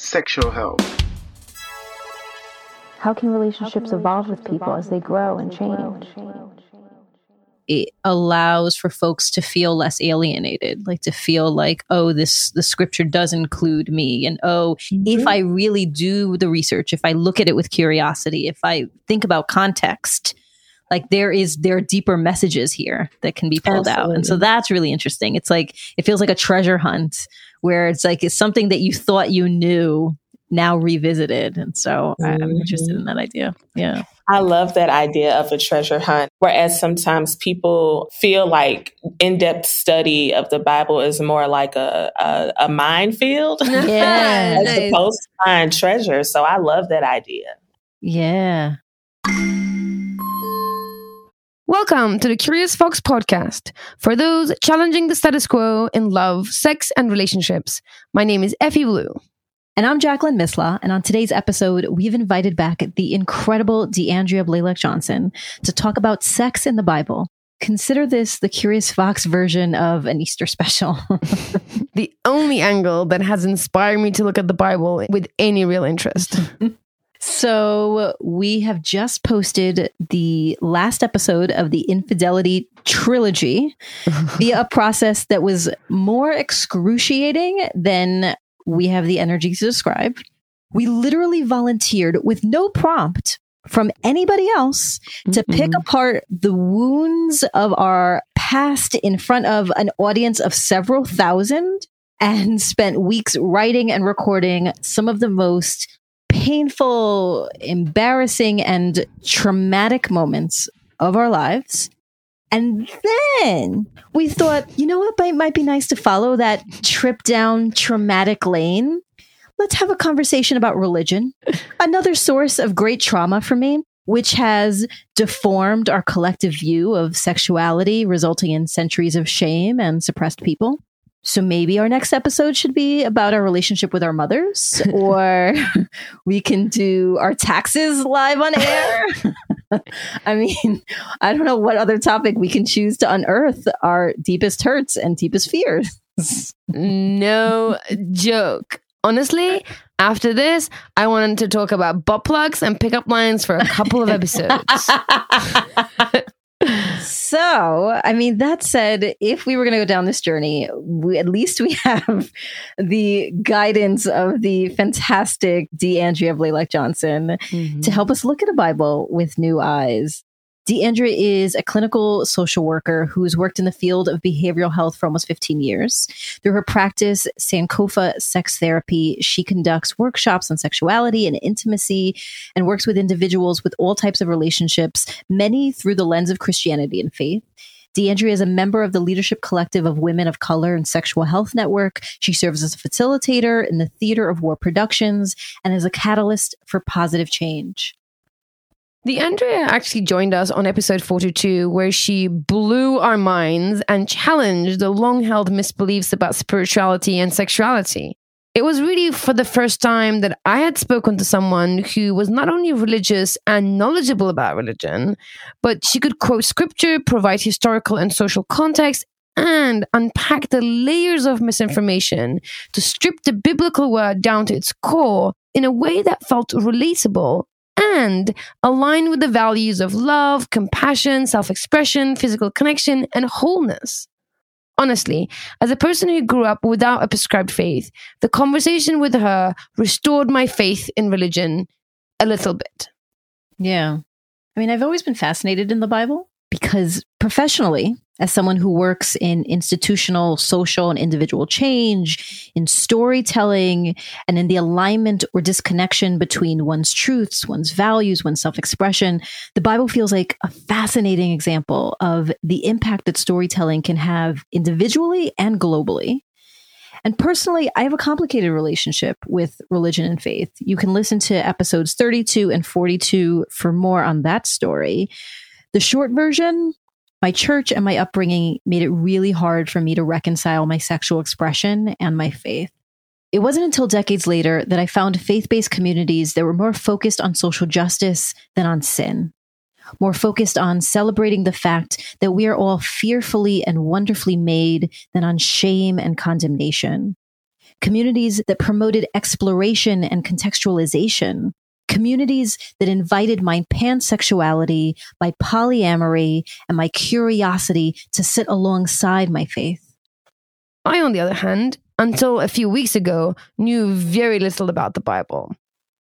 sexual health. How can relationships evolve with people as they grow and change? it allows for folks to feel less alienated like to feel like oh this the scripture does include me and oh if mm-hmm. i really do the research if i look at it with curiosity if i think about context like there is there are deeper messages here that can be pulled out. And so that's really interesting. It's like it feels like a treasure hunt where it's like it's something that you thought you knew now revisited and so I, i'm mm-hmm. interested in that idea yeah I love that idea of a treasure hunt. Whereas sometimes people feel like in depth study of the Bible is more like a, a, a minefield yeah as opposed to find treasure. So I love that idea. yeah Welcome to the Curious Fox podcast for those challenging the status quo in love, sex, and relationships. My name is Effie Blue. And I'm Jacqueline Misla. And on today's episode, we've invited back the incredible DeAndrea Blaylock Johnson to talk about sex in the Bible. Consider this the Curious Fox version of an Easter special. The only angle that has inspired me to look at the Bible with any real interest. so we have just posted the last episode of the Infidelity trilogy via a process that was more excruciating than we have the energy to describe. We literally volunteered with no prompt from anybody else to pick apart the wounds of our past in front of an audience of several thousand and spent weeks writing and recording some of the most painful, embarrassing, and traumatic moments of our lives. And then we thought, you know what might, might be nice to follow that trip down traumatic lane? Let's have a conversation about religion, another source of great trauma for me, which has deformed our collective view of sexuality, resulting in centuries of shame and suppressed people. So maybe our next episode should be about our relationship with our mothers, or we can do our taxes live on air. I mean, I don't know what other topic we can choose to unearth our deepest hurts and deepest fears. no joke. Honestly, after this, I wanted to talk about butt plugs and pickup lines for a couple of episodes. So, I mean, that said, if we were going to go down this journey, we, at least we have the guidance of the fantastic DeAndrea Blaylock Johnson to mm-hmm. help us look at a Bible with new eyes. DeAndrea is a clinical social worker who has worked in the field of behavioral health for almost 15 years. Through her practice, Sankofa Sex Therapy, she conducts workshops on sexuality and intimacy and works with individuals with all types of relationships, many through the lens of Christianity and faith. DeAndrea is a member of the Leadership Collective of Women of Color and Sexual Health Network. She serves as a facilitator in the Theater of War Productions and is a catalyst for positive change. DeAndrea actually joined us on episode 42, where she blew our minds and challenged the long held misbeliefs about spirituality and sexuality. It was really for the first time that I had spoken to someone who was not only religious and knowledgeable about religion, but she could quote scripture, provide historical and social context, and unpack the layers of misinformation to strip the biblical word down to its core in a way that felt relatable and align with the values of love, compassion, self expression, physical connection, and wholeness. Honestly, as a person who grew up without a prescribed faith, the conversation with her restored my faith in religion a little bit. Yeah. I mean, I've always been fascinated in the Bible because professionally, as someone who works in institutional, social, and individual change, in storytelling, and in the alignment or disconnection between one's truths, one's values, one's self expression, the Bible feels like a fascinating example of the impact that storytelling can have individually and globally. And personally, I have a complicated relationship with religion and faith. You can listen to episodes 32 and 42 for more on that story. The short version my church and my upbringing made it really hard for me to reconcile my sexual expression and my faith. It wasn't until decades later that I found faith based communities that were more focused on social justice than on sin, more focused on celebrating the fact that we are all fearfully and wonderfully made than on shame and condemnation. Communities that promoted exploration and contextualization, communities that invited my pansexuality, my polyamory, and my curiosity to sit alongside my faith. I, on the other hand, until a few weeks ago, knew very little about the Bible.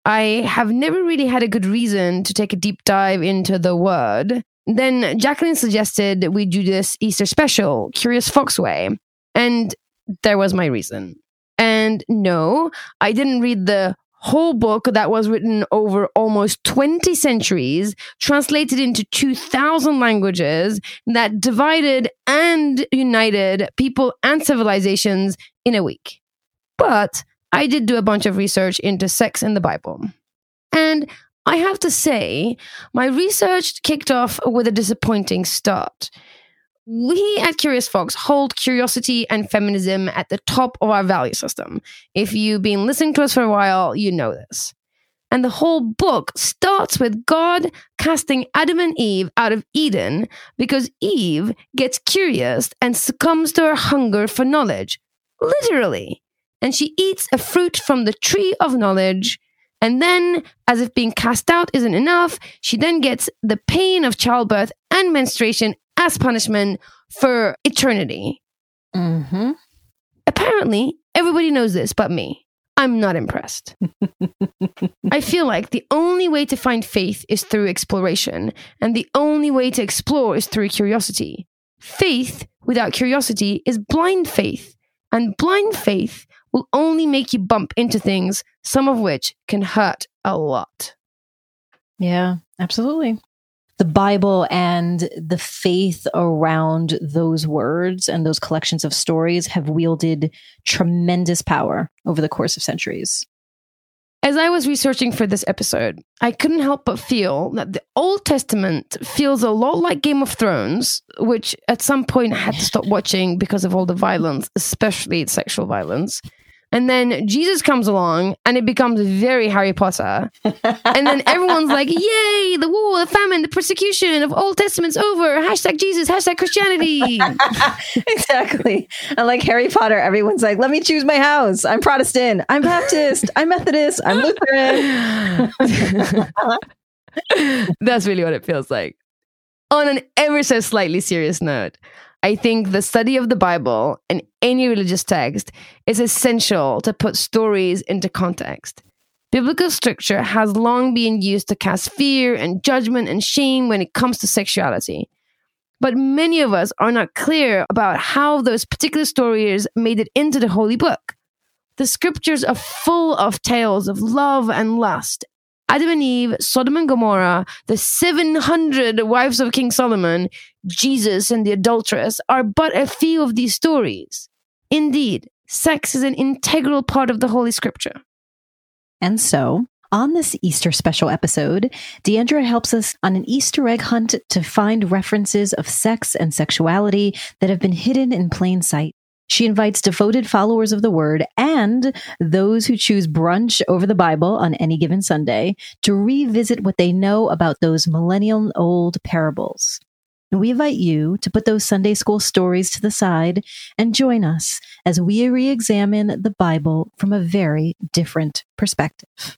I have never really had a good reason to take a deep dive into the word. Then Jacqueline suggested we do this Easter special, Curious Fox Way. And there was my reason. And no, I didn't read the whole book that was written over almost 20 centuries, translated into 2,000 languages, that divided and united people and civilizations in a week. But I did do a bunch of research into sex in the Bible. And I have to say, my research kicked off with a disappointing start. We at Curious Fox hold curiosity and feminism at the top of our value system. If you've been listening to us for a while, you know this. And the whole book starts with God casting Adam and Eve out of Eden because Eve gets curious and succumbs to her hunger for knowledge. Literally. And she eats a fruit from the tree of knowledge. And then, as if being cast out isn't enough, she then gets the pain of childbirth and menstruation as punishment for eternity. Mm-hmm. Apparently, everybody knows this but me. I'm not impressed. I feel like the only way to find faith is through exploration, and the only way to explore is through curiosity. Faith without curiosity is blind faith, and blind faith will only make you bump into things, some of which can hurt a lot. Yeah, absolutely the Bible and the faith around those words and those collections of stories have wielded tremendous power over the course of centuries. As I was researching for this episode, I couldn't help but feel that the Old Testament feels a lot like Game of Thrones, which at some point I had to stop watching because of all the violence, especially sexual violence. And then Jesus comes along and it becomes very Harry Potter. and then everyone's like, yay, the war, the famine, the persecution of Old Testament's over. Hashtag Jesus, hashtag Christianity. exactly. And like Harry Potter, everyone's like, let me choose my house. I'm Protestant. I'm Baptist. I'm Methodist. I'm Lutheran. That's really what it feels like. On an ever so slightly serious note, I think the study of the Bible and any religious text is essential to put stories into context. Biblical scripture has long been used to cast fear and judgment and shame when it comes to sexuality. But many of us are not clear about how those particular stories made it into the holy book. The scriptures are full of tales of love and lust Adam and Eve, Sodom and Gomorrah, the 700 wives of King Solomon, Jesus and the adulteress are but a few of these stories. Indeed, sex is an integral part of the Holy Scripture. And so, on this Easter special episode, DeAndrea helps us on an Easter egg hunt to find references of sex and sexuality that have been hidden in plain sight. She invites devoted followers of the word and those who choose brunch over the Bible on any given Sunday to revisit what they know about those millennial old parables. And we invite you to put those Sunday school stories to the side and join us as we re examine the Bible from a very different perspective.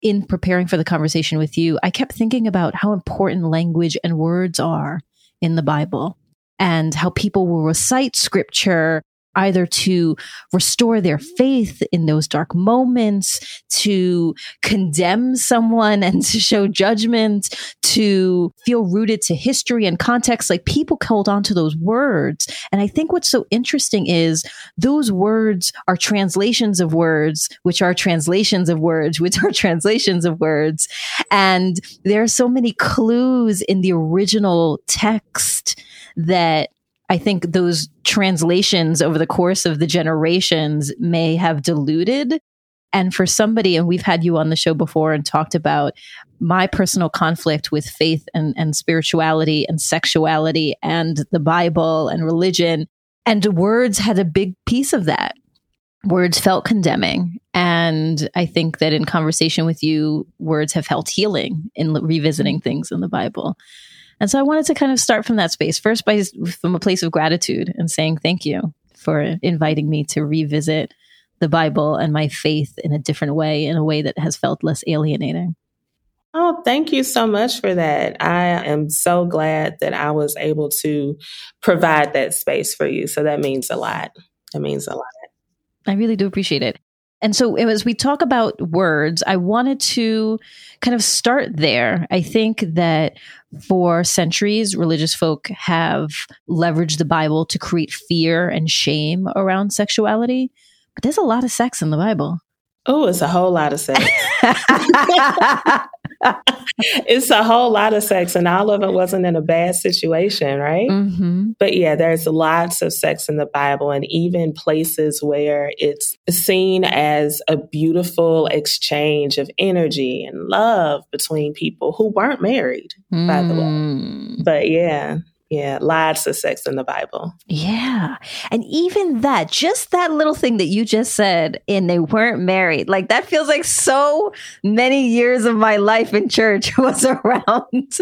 In preparing for the conversation with you, I kept thinking about how important language and words are in the Bible and how people will recite scripture either to restore their faith in those dark moments, to condemn someone and to show judgment, to feel rooted to history and context. Like people hold on to those words. And I think what's so interesting is those words are translations of words, which are translations of words, which are translations of words. And there are so many clues in the original text that I think those translations over the course of the generations may have diluted. And for somebody, and we've had you on the show before and talked about my personal conflict with faith and, and spirituality and sexuality and the Bible and religion. And words had a big piece of that. Words felt condemning. And I think that in conversation with you, words have felt healing in revisiting things in the Bible. And so I wanted to kind of start from that space first by from a place of gratitude and saying thank you for inviting me to revisit the Bible and my faith in a different way, in a way that has felt less alienating. Oh, thank you so much for that. I am so glad that I was able to provide that space for you. So that means a lot. That means a lot. I really do appreciate it. And so, as we talk about words, I wanted to kind of start there. I think that for centuries, religious folk have leveraged the Bible to create fear and shame around sexuality. But there's a lot of sex in the Bible. Oh, it's a whole lot of sex. it's a whole lot of sex, and all of it wasn't in a bad situation, right? Mm-hmm. But yeah, there's lots of sex in the Bible, and even places where it's seen as a beautiful exchange of energy and love between people who weren't married, mm. by the way. Mm. But yeah, yeah, lots of sex in the Bible. Yeah. And even that, just that little thing that you just said, and they weren't married, like that feels like so many years of my life in church was around.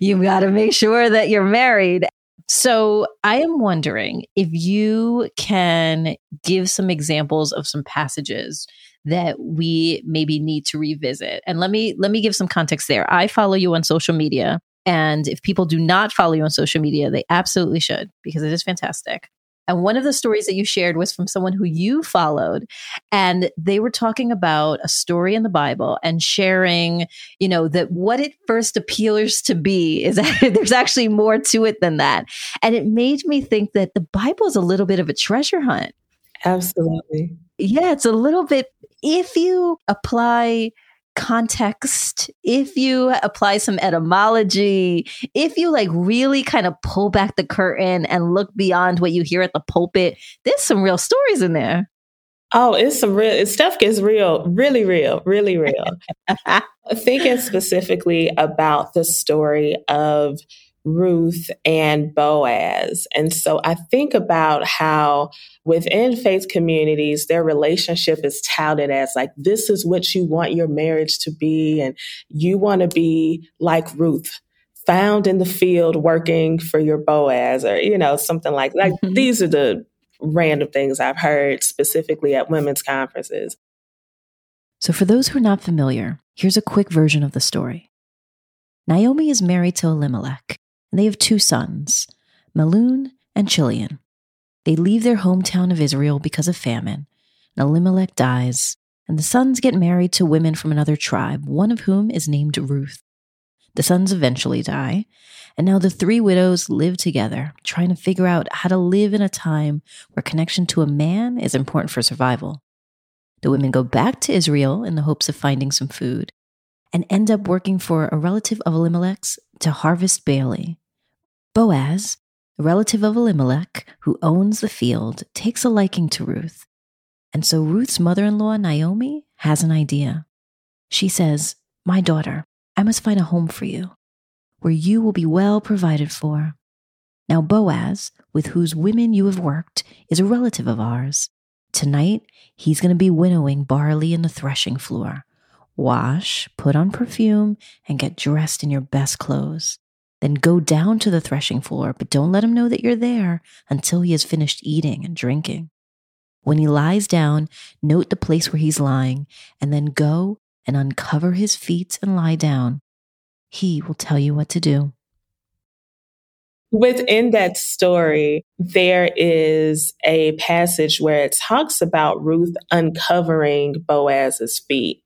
You've got to make sure that you're married. So I am wondering if you can give some examples of some passages that we maybe need to revisit. And let me let me give some context there. I follow you on social media and if people do not follow you on social media, they absolutely should because it is fantastic. And one of the stories that you shared was from someone who you followed. And they were talking about a story in the Bible and sharing, you know, that what it first appears to be is that there's actually more to it than that. And it made me think that the Bible is a little bit of a treasure hunt. Absolutely. Yeah, it's a little bit, if you apply context, if you apply some etymology, if you like really kind of pull back the curtain and look beyond what you hear at the pulpit, there's some real stories in there. Oh, it's some real stuff gets real, really real, really real. Thinking specifically about the story of Ruth and Boaz. And so I think about how within faith communities, their relationship is touted as like, this is what you want your marriage to be. And you want to be like Ruth, found in the field working for your Boaz, or, you know, something like like mm-hmm. these are the random things I've heard specifically at women's conferences. So, for those who are not familiar, here's a quick version of the story. Naomi is married to Elimelech, and they have two sons, Mahlon and Chilion. They leave their hometown of Israel because of famine, and Elimelech dies, and the sons get married to women from another tribe, one of whom is named Ruth. The sons eventually die, and now the three widows live together, trying to figure out how to live in a time where connection to a man is important for survival. The women go back to Israel in the hopes of finding some food, and end up working for a relative of Elimelech's to harvest barley. Boaz, a relative of Elimelech who owns the field, takes a liking to Ruth. And so Ruth's mother in law, Naomi, has an idea. She says, My daughter, I must find a home for you, where you will be well provided for. Now, Boaz, with whose women you have worked, is a relative of ours. Tonight, he's going to be winnowing barley in the threshing floor wash, put on perfume, and get dressed in your best clothes. Then go down to the threshing floor, but don't let him know that you're there until he has finished eating and drinking. When he lies down, note the place where he's lying, and then go and uncover his feet and lie down. He will tell you what to do. Within that story, there is a passage where it talks about Ruth uncovering Boaz's feet.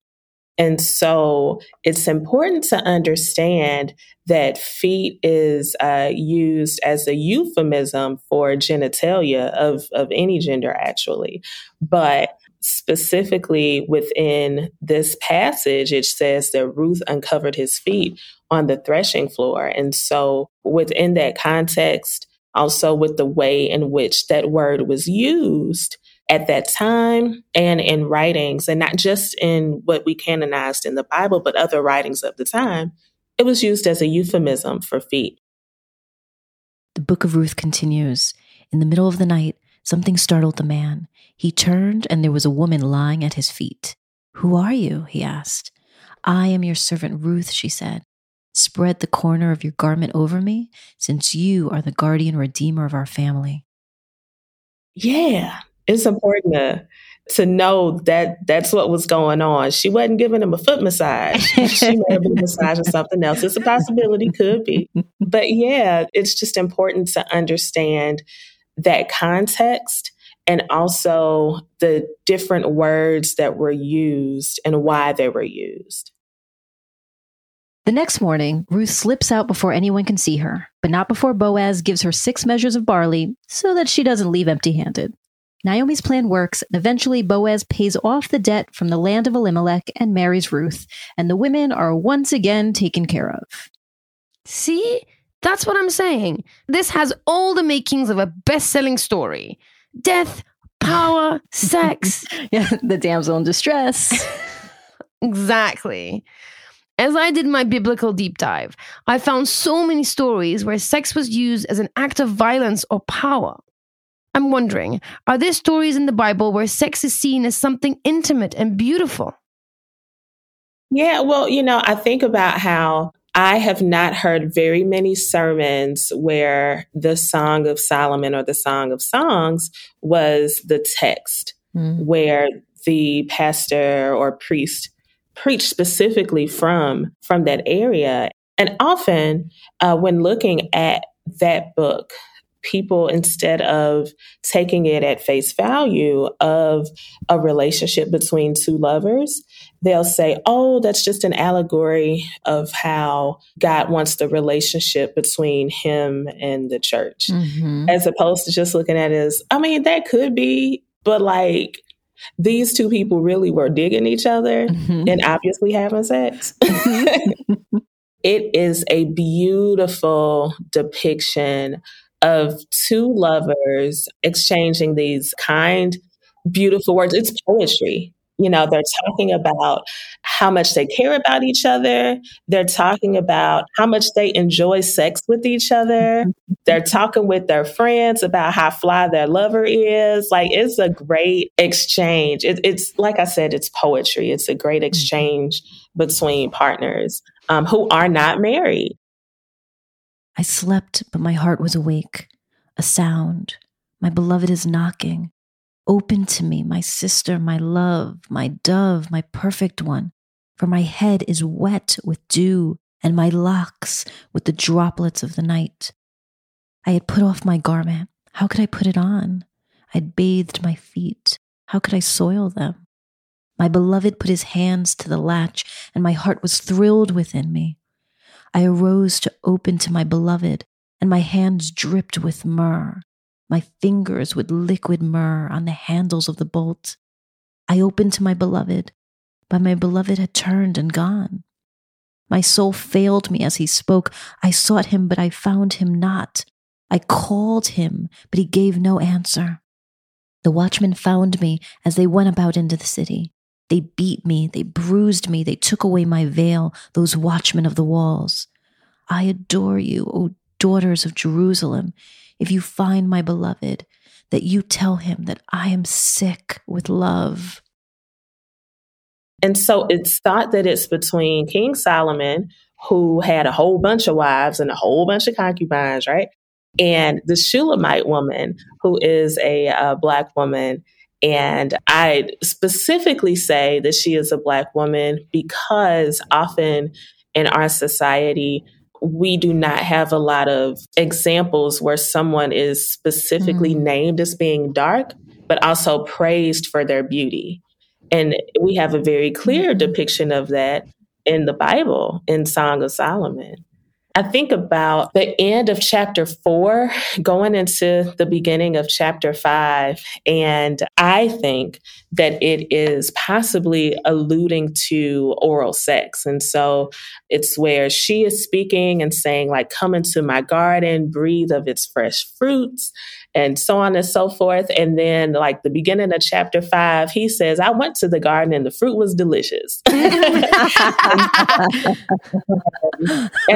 And so it's important to understand that feet is uh, used as a euphemism for genitalia of, of any gender, actually. But specifically within this passage, it says that Ruth uncovered his feet on the threshing floor. And so within that context, also with the way in which that word was used at that time and in writings, and not just in what we canonized in the Bible, but other writings of the time. It was used as a euphemism for feet. The book of Ruth continues. In the middle of the night, something startled the man. He turned, and there was a woman lying at his feet. Who are you? he asked. I am your servant Ruth, she said. Spread the corner of your garment over me, since you are the guardian redeemer of our family. Yeah, it's important to, to know that that's what was going on. She wasn't giving him a foot massage. she may have been massaging something else. It's a possibility, could be. But yeah, it's just important to understand that context and also the different words that were used and why they were used. The next morning, Ruth slips out before anyone can see her, but not before Boaz gives her six measures of barley so that she doesn't leave empty handed. Naomi's plan works, and eventually Boaz pays off the debt from the land of Elimelech and marries Ruth, and the women are once again taken care of. See? That's what I'm saying. This has all the makings of a best selling story death, power, sex. yeah, the damsel in distress. exactly. As I did my biblical deep dive, I found so many stories where sex was used as an act of violence or power. I'm wondering, are there stories in the Bible where sex is seen as something intimate and beautiful? Yeah, well, you know, I think about how I have not heard very many sermons where the Song of Solomon or the Song of Songs was the text, mm. where the pastor or priest preached specifically from from that area. And often, uh, when looking at that book, people instead of taking it at face value of a relationship between two lovers they'll say oh that's just an allegory of how god wants the relationship between him and the church mm-hmm. as opposed to just looking at it as i mean that could be but like these two people really were digging each other mm-hmm. and obviously having sex it is a beautiful depiction of two lovers exchanging these kind, beautiful words. It's poetry. You know, they're talking about how much they care about each other. They're talking about how much they enjoy sex with each other. They're talking with their friends about how fly their lover is. Like, it's a great exchange. It, it's, like I said, it's poetry. It's a great mm-hmm. exchange between partners um, who are not married. I slept, but my heart was awake. A sound. My beloved is knocking. Open to me, my sister, my love, my dove, my perfect one. For my head is wet with dew, and my locks with the droplets of the night. I had put off my garment. How could I put it on? I had bathed my feet. How could I soil them? My beloved put his hands to the latch, and my heart was thrilled within me. I arose to open to my beloved, and my hands dripped with myrrh, my fingers with liquid myrrh on the handles of the bolt. I opened to my beloved, but my beloved had turned and gone. My soul failed me as he spoke. I sought him, but I found him not. I called him, but he gave no answer. The watchmen found me as they went about into the city. They beat me, they bruised me, they took away my veil, those watchmen of the walls. I adore you, O daughters of Jerusalem, if you find my beloved, that you tell him that I am sick with love. And so it's thought that it's between King Solomon, who had a whole bunch of wives and a whole bunch of concubines, right? And the Shulamite woman, who is a, a Black woman and I specifically say that she is a Black woman because often in our society, we do not have a lot of examples where someone is specifically mm. named as being dark, but also praised for their beauty. And we have a very clear mm-hmm. depiction of that in the Bible, in Song of Solomon. I think about the end of chapter four, going into the beginning of chapter five. And I think that it is possibly alluding to oral sex. And so it's where she is speaking and saying, like, come into my garden, breathe of its fresh fruits and so on and so forth. And then, like the beginning of chapter five, he says, I went to the garden and the fruit was delicious. and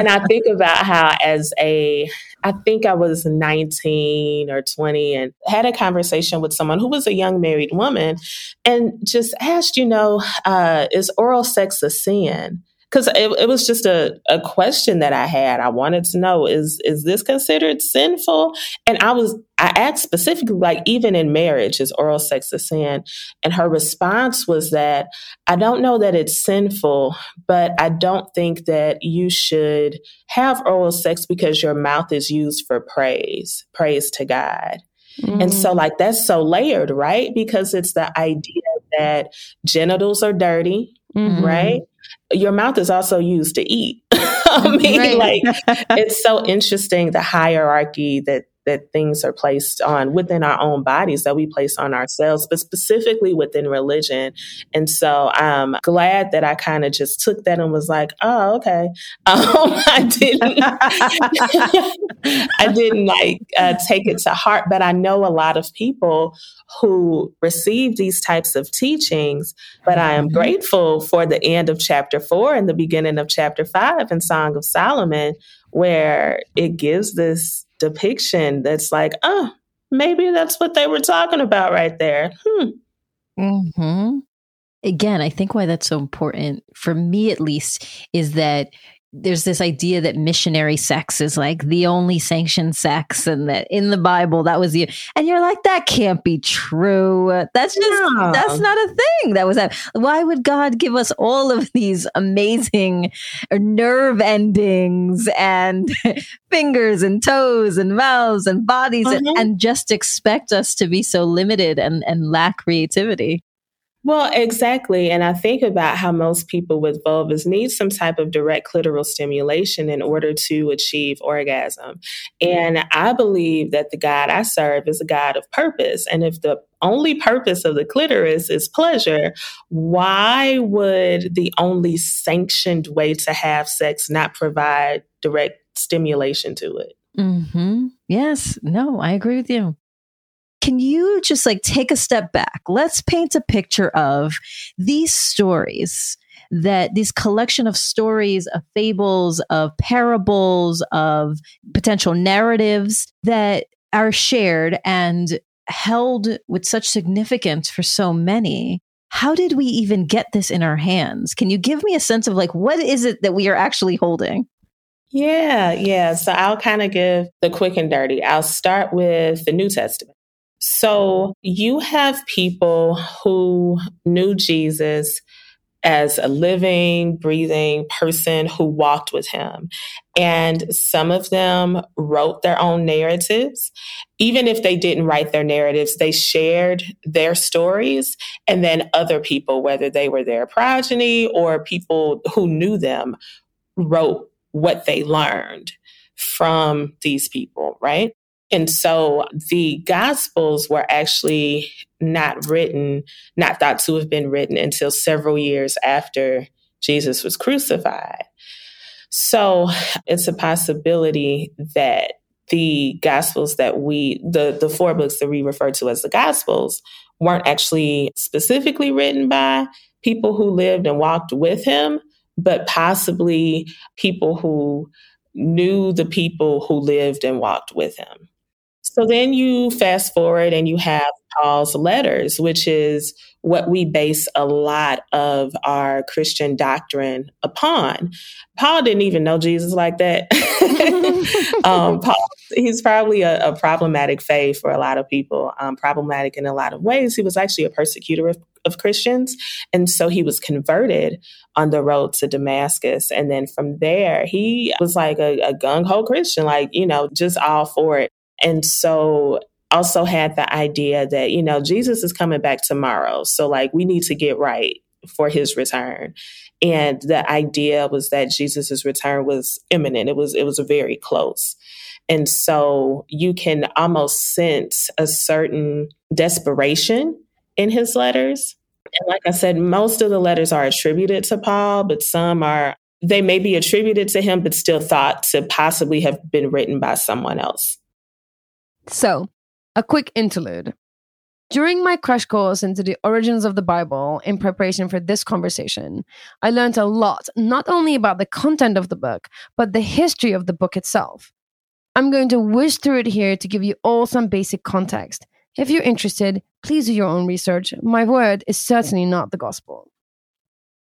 I think about how, as a, I think I was 19 or 20 and had a conversation with someone who was a young married woman and just asked, you know, uh, is oral sex a sin? Because it, it, was just a, a question that I had. I wanted to know is is this considered sinful? And I was I asked specifically, like even in marriage, is oral sex a sin? And her response was that I don't know that it's sinful, but I don't think that you should have oral sex because your mouth is used for praise, praise to God. Mm. And so, like, that's so layered, right? Because it's the idea that genitals are dirty, mm-hmm. right? your mouth is also used to eat. I mean, right. like it's so interesting the hierarchy that that things are placed on within our own bodies that we place on ourselves, but specifically within religion. And so I'm glad that I kind of just took that and was like, oh, okay. Um, I didn't, I didn't like uh, take it to heart, but I know a lot of people who receive these types of teachings. But I am mm-hmm. grateful for the end of chapter four and the beginning of chapter five in Song of Solomon, where it gives this depiction that's like, oh, maybe that's what they were talking about right there. Hmm. Mm-hmm. Again, I think why that's so important for me, at least, is that there's this idea that missionary sex is like the only sanctioned sex and that in the bible that was you and you're like that can't be true that's just no. that's not a thing that was that why would god give us all of these amazing nerve endings and fingers and toes and mouths and bodies mm-hmm. and, and just expect us to be so limited and and lack creativity well, exactly. And I think about how most people with vulvas need some type of direct clitoral stimulation in order to achieve orgasm. And I believe that the God I serve is a God of purpose. And if the only purpose of the clitoris is pleasure, why would the only sanctioned way to have sex not provide direct stimulation to it? Mm-hmm. Yes. No, I agree with you can you just like take a step back? Let's paint a picture of these stories that this collection of stories, of fables, of parables, of potential narratives that are shared and held with such significance for so many. How did we even get this in our hands? Can you give me a sense of like what is it that we are actually holding? Yeah, yeah. So I'll kind of give the quick and dirty. I'll start with the New Testament. So you have people who knew Jesus as a living, breathing person who walked with him. And some of them wrote their own narratives. Even if they didn't write their narratives, they shared their stories. And then other people, whether they were their progeny or people who knew them, wrote what they learned from these people, right? And so the Gospels were actually not written, not thought to have been written until several years after Jesus was crucified. So it's a possibility that the Gospels that we, the, the four books that we refer to as the Gospels, weren't actually specifically written by people who lived and walked with him, but possibly people who knew the people who lived and walked with him. So then you fast forward and you have Paul's letters, which is what we base a lot of our Christian doctrine upon. Paul didn't even know Jesus like that. um, Paul, he's probably a, a, problematic faith for a lot of people, um, problematic in a lot of ways. He was actually a persecutor of, of Christians. And so he was converted on the road to Damascus. And then from there, he was like a, a gung ho Christian, like, you know, just all for it. And so also had the idea that, you know, Jesus is coming back tomorrow. So like we need to get right for his return. And the idea was that Jesus's return was imminent. It was it was very close. And so you can almost sense a certain desperation in his letters. And like I said, most of the letters are attributed to Paul, but some are they may be attributed to him, but still thought to possibly have been written by someone else. So, a quick interlude. During my crash course into the origins of the Bible in preparation for this conversation, I learned a lot, not only about the content of the book, but the history of the book itself. I'm going to whiz through it here to give you all some basic context. If you're interested, please do your own research. My word is certainly not the gospel.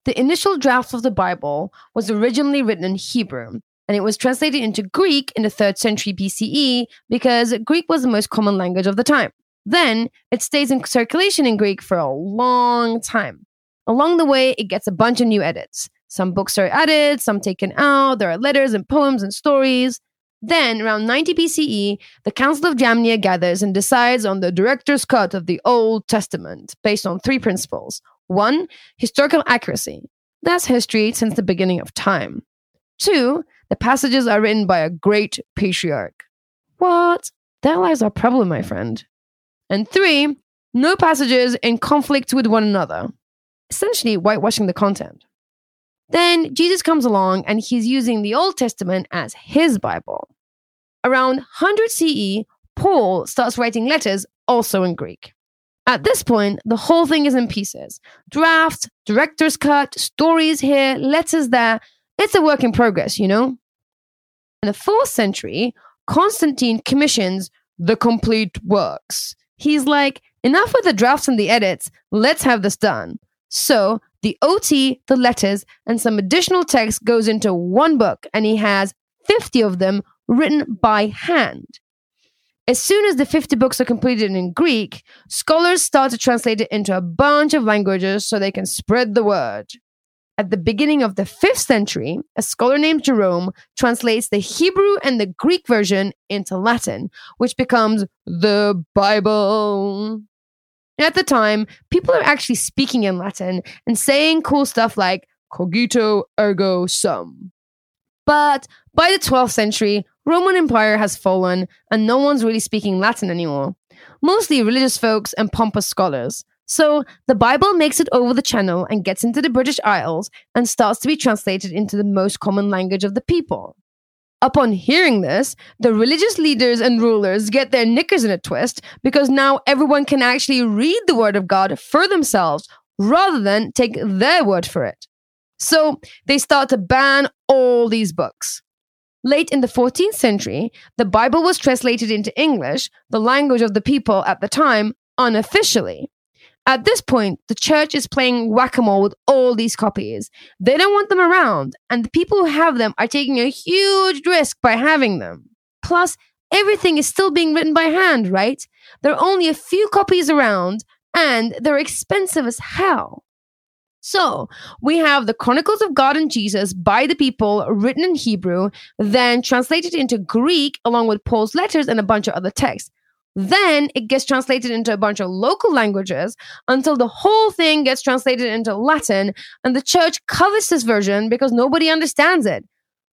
The initial draft of the Bible was originally written in Hebrew, and it was translated into Greek in the 3rd century BCE because Greek was the most common language of the time. Then it stays in circulation in Greek for a long time. Along the way, it gets a bunch of new edits. Some books are added, some taken out, there are letters and poems and stories. Then, around 90 BCE, the Council of Jamnia gathers and decides on the director's cut of the Old Testament based on three principles. One, historical accuracy. That's history since the beginning of time. Two, the passages are written by a great patriarch. What? That lies our problem, my friend. And three, no passages in conflict with one another, essentially whitewashing the content. Then Jesus comes along and he's using the Old Testament as his Bible. Around 100 CE, Paul starts writing letters also in Greek. At this point, the whole thing is in pieces drafts, director's cut, stories here, letters there. It's a work in progress, you know? In the fourth century, Constantine commissions the complete works he's like, enough with the drafts and the edits. Let's have this done. So the OT, the letters, and some additional text goes into one book, and he has 50 of them written by hand. As soon as the 50 books are completed in Greek, scholars start to translate it into a bunch of languages so they can spread the word. At the beginning of the 5th century, a scholar named Jerome translates the Hebrew and the Greek version into Latin, which becomes the Bible. At the time, people are actually speaking in Latin and saying cool stuff like cogito ergo sum. But by the 12th century, Roman Empire has fallen and no one's really speaking Latin anymore. Mostly religious folks and pompous scholars. So the Bible makes it over the channel and gets into the British Isles and starts to be translated into the most common language of the people. Upon hearing this, the religious leaders and rulers get their knickers in a twist because now everyone can actually read the Word of God for themselves rather than take their word for it. So they start to ban all these books. Late in the 14th century, the Bible was translated into English, the language of the people at the time, unofficially. At this point, the church is playing whack a mole with all these copies. They don't want them around, and the people who have them are taking a huge risk by having them. Plus, everything is still being written by hand, right? There are only a few copies around, and they're expensive as hell. So, we have the Chronicles of God and Jesus by the people written in Hebrew, then translated into Greek along with Paul's letters and a bunch of other texts. Then it gets translated into a bunch of local languages until the whole thing gets translated into Latin, and the church covers this version because nobody understands it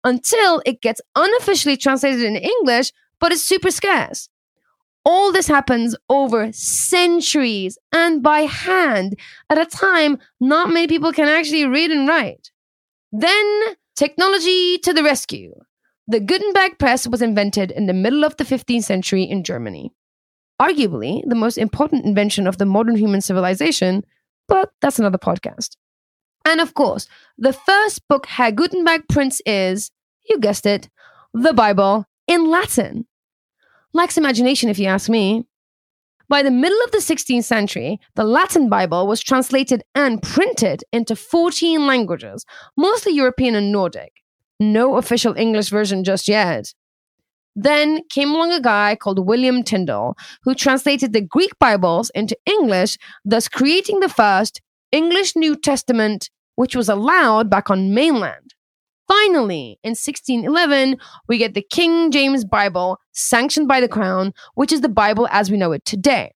until it gets unofficially translated in English, but it's super scarce. All this happens over centuries and by hand at a time not many people can actually read and write. Then technology to the rescue. The Gutenberg press was invented in the middle of the 15th century in Germany arguably the most important invention of the modern human civilization, but that's another podcast. And of course, the first book Herr Gutenberg prints is, you guessed it, the Bible in Latin. Lacks imagination, if you ask me. By the middle of the 16th century, the Latin Bible was translated and printed into 14 languages, mostly European and Nordic. No official English version just yet. Then came along a guy called William Tyndale, who translated the Greek Bibles into English, thus creating the first English New Testament, which was allowed back on mainland. Finally, in 1611, we get the King James Bible, sanctioned by the Crown, which is the Bible as we know it today.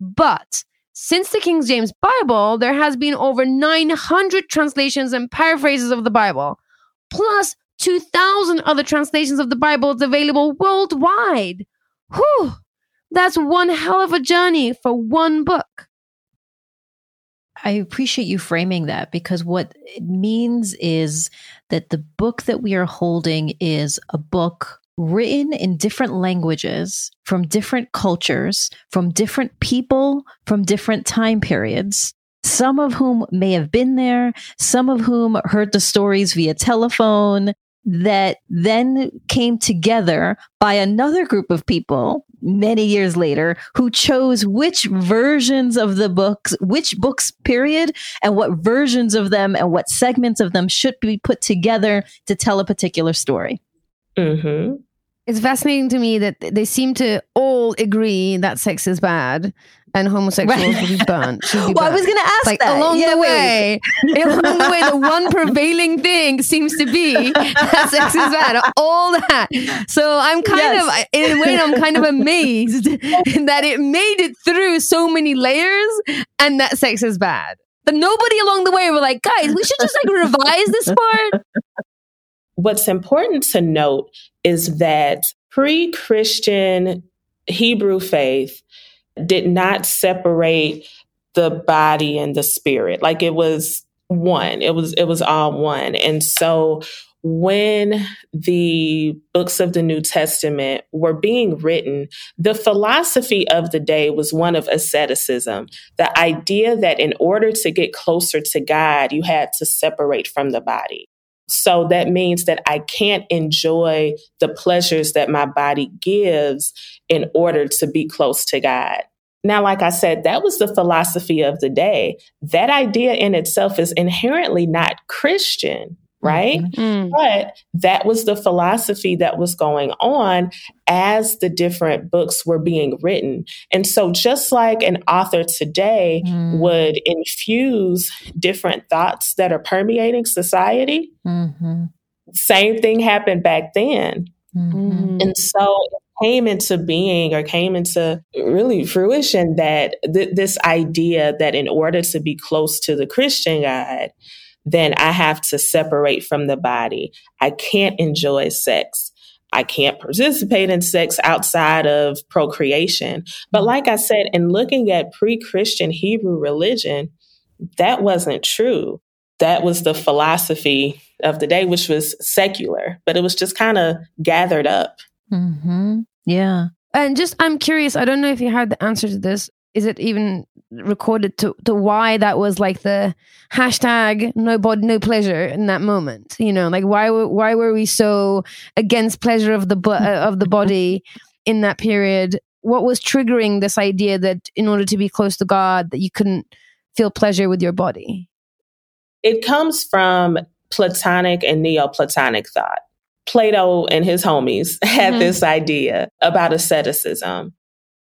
But since the King James Bible, there has been over 900 translations and paraphrases of the Bible, plus 2,000 other translations of the Bible is available worldwide. Whew, that's one hell of a journey for one book. I appreciate you framing that because what it means is that the book that we are holding is a book written in different languages from different cultures, from different people, from different time periods. Some of whom may have been there, some of whom heard the stories via telephone, that then came together by another group of people many years later who chose which versions of the books, which books, period, and what versions of them and what segments of them should be put together to tell a particular story. Mm-hmm. It's fascinating to me that they seem to all agree that sex is bad and homosexuals right. will be burnt. Be well, burnt. I was going to ask like, that. Along yeah, the way, along the way, the one prevailing thing seems to be that sex is bad. All that. So I'm kind yes. of, in a way, I'm kind of amazed that it made it through so many layers and that sex is bad. But nobody along the way were like, guys, we should just like revise this part. What's important to note is that pre Christian Hebrew faith did not separate the body and the spirit. Like it was one. It was it was all one. And so when the books of the New Testament were being written, the philosophy of the day was one of asceticism. The idea that in order to get closer to God, you had to separate from the body. So that means that I can't enjoy the pleasures that my body gives in order to be close to God. Now, like I said, that was the philosophy of the day. That idea in itself is inherently not Christian right? Mm-hmm. But that was the philosophy that was going on as the different books were being written. And so, just like an author today mm-hmm. would infuse different thoughts that are permeating society, mm-hmm. same thing happened back then. Mm-hmm. And so, it came into being or came into really fruition that th- this idea that in order to be close to the Christian God, then I have to separate from the body. I can't enjoy sex. I can't participate in sex outside of procreation. But like I said, in looking at pre Christian Hebrew religion, that wasn't true. That was the philosophy of the day, which was secular, but it was just kind of gathered up. Mm-hmm. Yeah. And just, I'm curious, I don't know if you had the answer to this. Is it even recorded to, to why that was like the hashtag no body no pleasure in that moment you know? Like why why were we so against pleasure of the uh, of the body in that period? What was triggering this idea that in order to be close to god that you couldn't feel pleasure with your body? It comes from platonic and neoplatonic thought. Plato and his homies had mm-hmm. this idea about asceticism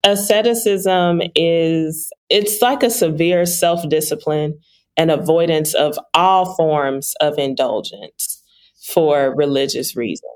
asceticism is it's like a severe self-discipline and avoidance of all forms of indulgence for religious reasons.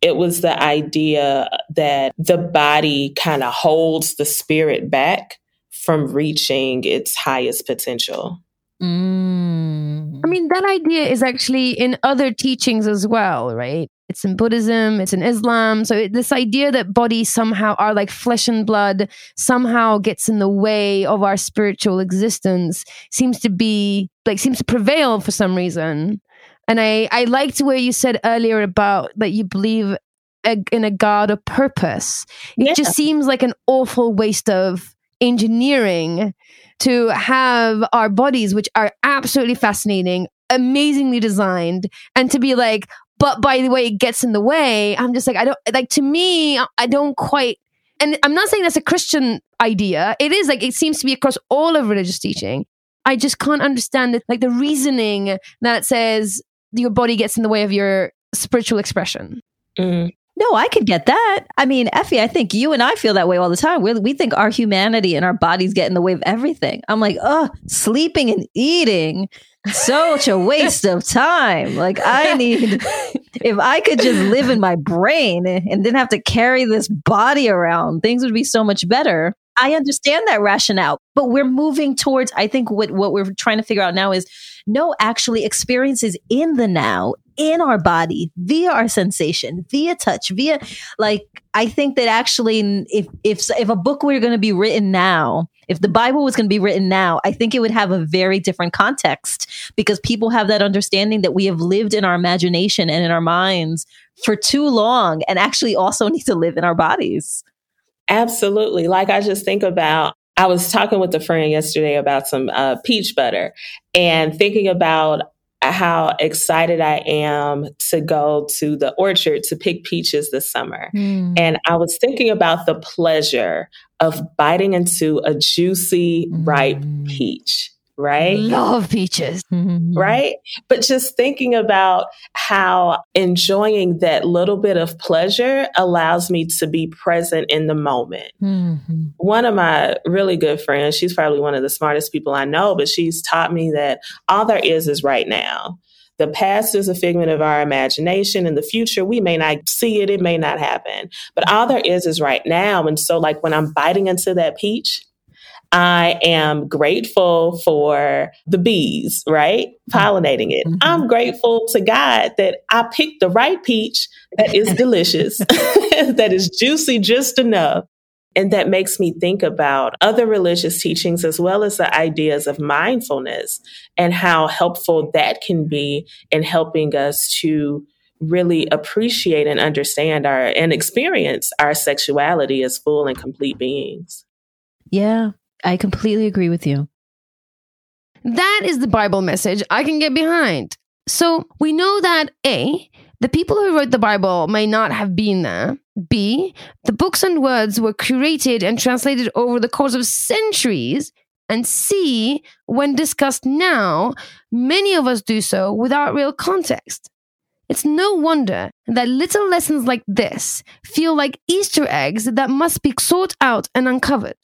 It was the idea that the body kind of holds the spirit back from reaching its highest potential. Mm. i mean that idea is actually in other teachings as well right it's in Buddhism, it's in Islam. So it, this idea that bodies somehow are like flesh and blood somehow gets in the way of our spiritual existence seems to be like seems to prevail for some reason. And I I liked where you said earlier about that you believe a, in a God of purpose. It yeah. just seems like an awful waste of engineering to have our bodies, which are absolutely fascinating, amazingly designed, and to be like, but by the way it gets in the way i'm just like i don't like to me i don't quite and i'm not saying that's a christian idea it is like it seems to be across all of religious teaching i just can't understand it like the reasoning that says your body gets in the way of your spiritual expression mm. No, I could get that. I mean, Effie, I think you and I feel that way all the time. we we think our humanity and our bodies get in the way of everything. I'm like, oh, sleeping and eating such a waste of time. Like I need if I could just live in my brain and didn't have to carry this body around, things would be so much better. I understand that rationale, but we're moving towards, I think what, what we're trying to figure out now is no, actually experiences in the now, in our body, via our sensation, via touch, via like, I think that actually if, if, if a book were going to be written now, if the Bible was going to be written now, I think it would have a very different context because people have that understanding that we have lived in our imagination and in our minds for too long and actually also need to live in our bodies. Absolutely. Like I just think about I was talking with a friend yesterday about some uh, peach butter and thinking about how excited I am to go to the orchard to pick peaches this summer. Mm. And I was thinking about the pleasure of biting into a juicy, ripe mm. peach right? Love peaches. Mm-hmm. Right? But just thinking about how enjoying that little bit of pleasure allows me to be present in the moment. Mm-hmm. One of my really good friends, she's probably one of the smartest people I know, but she's taught me that all there is is right now. The past is a figment of our imagination. In the future, we may not see it, it may not happen. But all there is is right now. And so, like, when I'm biting into that peach, I am grateful for the bees, right? Pollinating it. Mm-hmm. I'm grateful to God that I picked the right peach that is delicious, that is juicy just enough. And that makes me think about other religious teachings as well as the ideas of mindfulness and how helpful that can be in helping us to really appreciate and understand our and experience our sexuality as full and complete beings. Yeah, I completely agree with you. That is the Bible message I can get behind. So we know that A, the people who wrote the Bible may not have been there. B, the books and words were curated and translated over the course of centuries. And C, when discussed now, many of us do so without real context. It's no wonder that little lessons like this feel like Easter eggs that must be sought out and uncovered.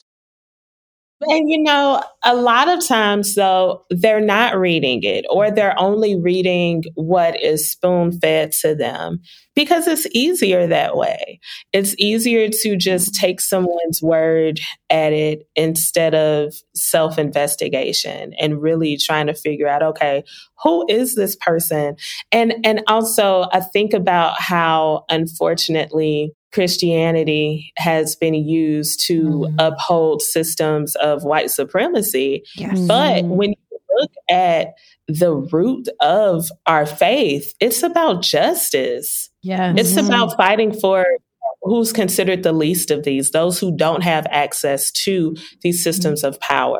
And you know, a lot of times though, they're not reading it or they're only reading what is spoon fed to them because it's easier that way. It's easier to just take someone's word at it instead of self investigation and really trying to figure out, okay, who is this person? And, and also I think about how unfortunately Christianity has been used to mm. uphold systems of white supremacy. Yes. But mm-hmm. when you look at the root of our faith, it's about justice. Yeah. It's mm-hmm. about fighting for who's considered the least of these, those who don't have access to these systems mm. of power.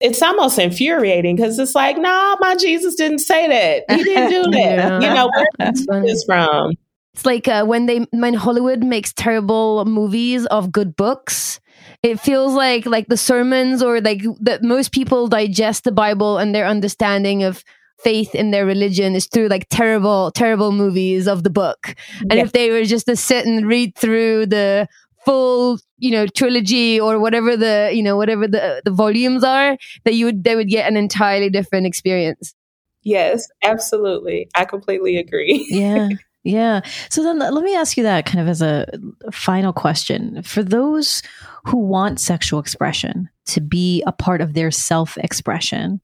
It's almost infuriating because it's like, no, nah, my Jesus didn't say that. He didn't do that. yeah. You know, where is this from? It's like uh, when they when Hollywood makes terrible movies of good books. It feels like like the sermons or like that most people digest the Bible and their understanding of faith in their religion is through like terrible terrible movies of the book. And yeah. if they were just to sit and read through the full you know trilogy or whatever the you know whatever the the volumes are that you would they would get an entirely different experience yes absolutely i completely agree yeah yeah. So then let me ask you that kind of as a final question. For those who want sexual expression to be a part of their self expression,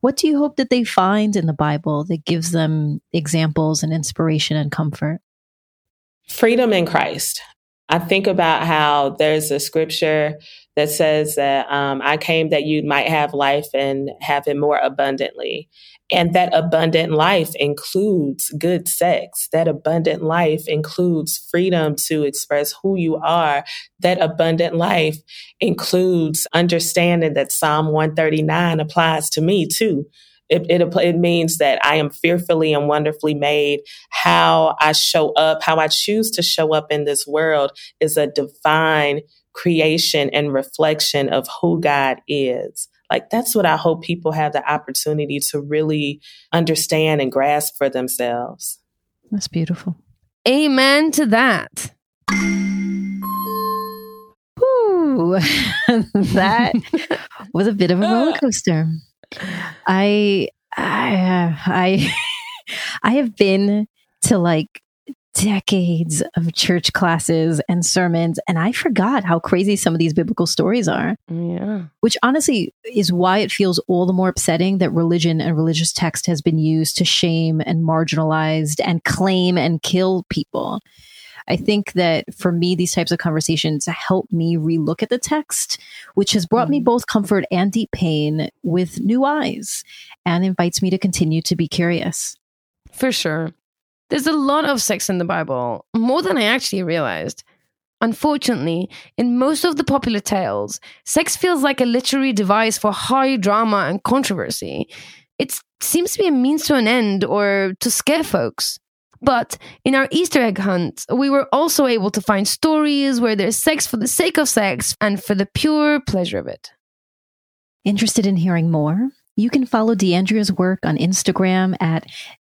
what do you hope that they find in the Bible that gives them examples and inspiration and comfort? Freedom in Christ. I think about how there's a scripture that says that um, I came that you might have life and have it more abundantly. And that abundant life includes good sex. That abundant life includes freedom to express who you are. That abundant life includes understanding that Psalm 139 applies to me too. It, it, it, means that I am fearfully and wonderfully made. How I show up, how I choose to show up in this world is a divine creation and reflection of who God is. Like that's what I hope people have the opportunity to really understand and grasp for themselves. That's beautiful. Amen to that. Ooh, that was a bit of a roller coaster. I, I, uh, I, I have been to like decades of church classes and sermons, and I forgot how crazy some of these biblical stories are. Yeah. Which honestly is why it feels all the more upsetting that religion and religious text has been used to shame and marginalized and claim and kill people. I think that for me, these types of conversations help me relook at the text, which has brought me mm. both comfort and deep pain with new eyes and invites me to continue to be curious. For sure. There's a lot of sex in the Bible, more than I actually realized. Unfortunately, in most of the popular tales, sex feels like a literary device for high drama and controversy. It seems to be a means to an end or to scare folks. But in our Easter egg hunt, we were also able to find stories where there's sex for the sake of sex and for the pure pleasure of it. Interested in hearing more? You can follow DeAndrea's work on Instagram at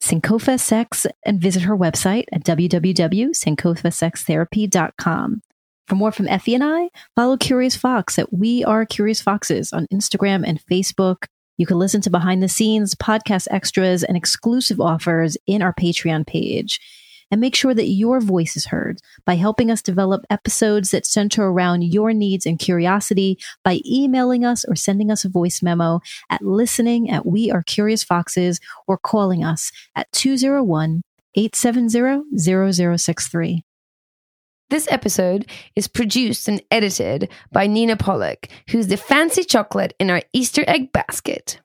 Sankofa Sex and visit her website at www.sankofasextherapy.com. For more from Effie and I, follow Curious Fox at We Are Curious Foxes on Instagram and Facebook. You can listen to behind the scenes, podcast extras, and exclusive offers in our Patreon page. And make sure that your voice is heard by helping us develop episodes that center around your needs and curiosity by emailing us or sending us a voice memo at listening at We Are Curious Foxes or calling us at 201 870 0063. This episode is produced and edited by Nina Pollock, who's the fancy chocolate in our Easter egg basket.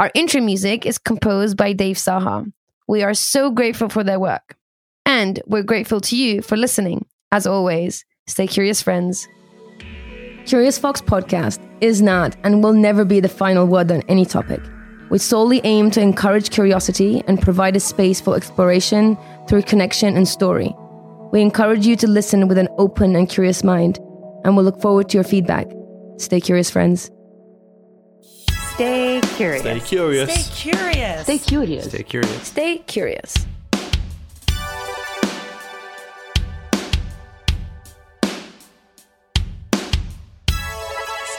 Our intro music is composed by Dave Saha. We are so grateful for their work. And we're grateful to you for listening. As always, stay curious, friends. Curious Fox podcast is not and will never be the final word on any topic. We solely aim to encourage curiosity and provide a space for exploration through connection and story. We encourage you to listen with an open and curious mind, and we'll look forward to your feedback. Stay curious, friends. Stay curious. Stay curious. Stay curious. Stay curious. Stay curious.